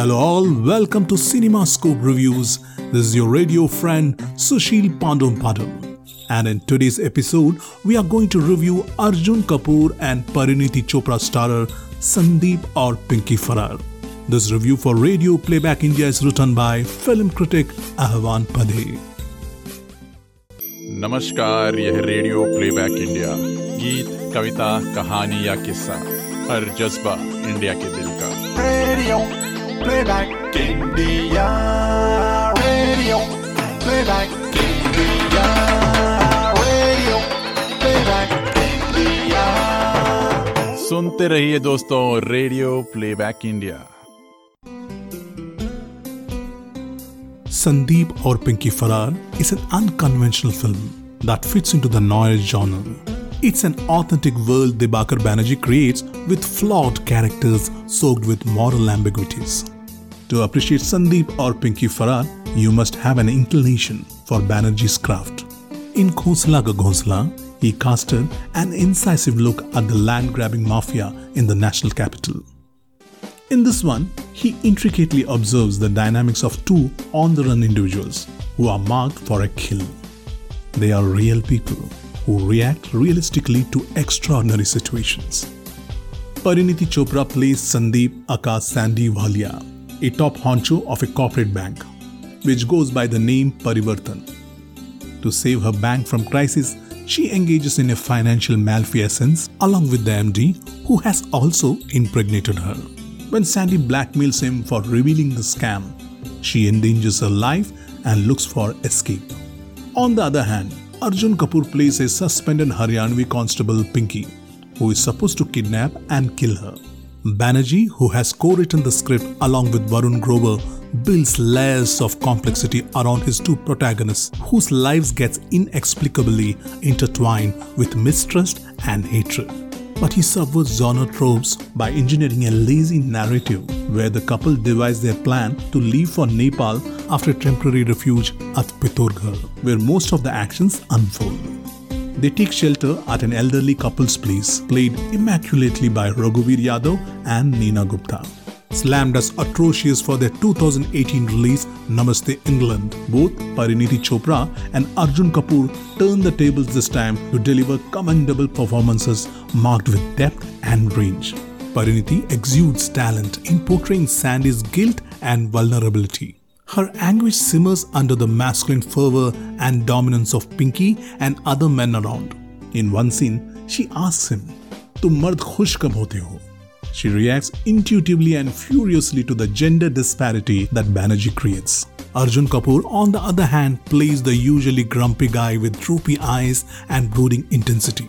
Hello, all, welcome to Cinema Scope Reviews. This is your radio friend Sushil Pandom Padam. And in today's episode, we are going to review Arjun Kapoor and Parineeti Chopra starrer Sandeep Aur Pinky Faraar. This review for Radio Playback India is written by film critic Ahwan Padhe. नमस्कार यह radio playback India गीत कविता कहानी या किस्सा हर जज्बा India के दिल का radio Playback India Radio. Playback India Radio. Playback India. सुनते रहिए दोस्तों Radio Playback India Sandeep Aur Pinky Faraar is an unconventional film that fits into the noir genre. It's an authentic world Dibakar Banerjee creates with flawed characters soaked with moral ambiguities. To appreciate Sandeep Aur Pinky Faraar, you must have an inclination for Banerjee's craft. In Khosla Ka Ghosla, he casted an incisive look at the land grabbing mafia in the national capital. In this one, he intricately observes the dynamics of two on the run individuals who are marked for a kill. They are real people who react realistically to extraordinary situations. Parineeti Chopra plays Sandeep Aka Sandy Walia, a top honcho of a corporate bank, which goes by the name Parivartan. To save her bank from crisis, she engages in a financial malfeasance along with the MD, who has also impregnated her. When Sandy blackmails him for revealing the scam, she endangers her life and looks for escape. On the other hand, Arjun Kapoor plays a suspended Haryanvi constable Pinky, who is supposed to kidnap and kill her. Banerjee, who has co-written the script along with Varun Grover, builds layers of complexity around his two protagonists, whose lives gets inexplicably intertwined with mistrust and hatred. But he subverts genre tropes by engineering a lazy narrative where the couple devise their plan to leave for Nepal after a temporary refuge at Pithoragarh, where most of the actions unfold. They take shelter at an elderly couple's place, played immaculately by Raghubir Yadav and Neena Gupta. Slammed as atrocious for their 2018 release Namaste England, both Parineeti Chopra and Arjun Kapoor turn the tables this time to deliver commendable performances marked with depth and range. Parineeti exudes talent in portraying Sandy's guilt and vulnerability. Her anguish simmers under the masculine fervor and dominance of Pinky and other men around. In one scene, she asks him, Tum mard khush kab hote ho? She reacts intuitively and furiously to the gender disparity that Banerjee creates. Arjun Kapoor, on the other hand, plays the usually grumpy guy with droopy eyes and brooding intensity.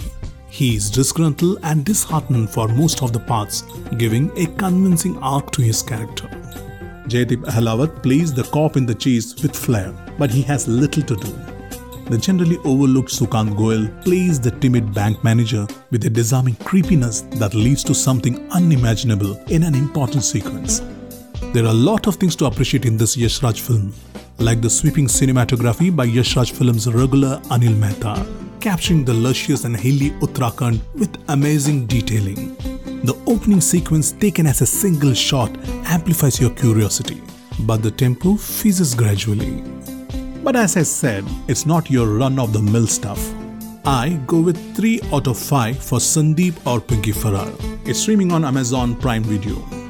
He is disgruntled and disheartened for most of the parts, giving a convincing arc to his character. Jaideep Ahlawat plays the cop in the chase with flair, but he has little to do. The generally overlooked Sukant Goel plays the timid bank manager with a disarming creepiness that leads to something unimaginable in an important sequence. There are a lot of things to appreciate in this Yashraj film, like the sweeping cinematography by Yashraj Films' regular Anil Mehta, capturing the luscious and hilly Uttarakhand with amazing detailing. The opening sequence taken as a single shot amplifies your curiosity, but the tempo fizzes gradually. But as I said, it's not your run of the mill stuff. I go with 3 out of 5 for Sandeep Aur Pinky Faraar. It's streaming on Amazon Prime Video.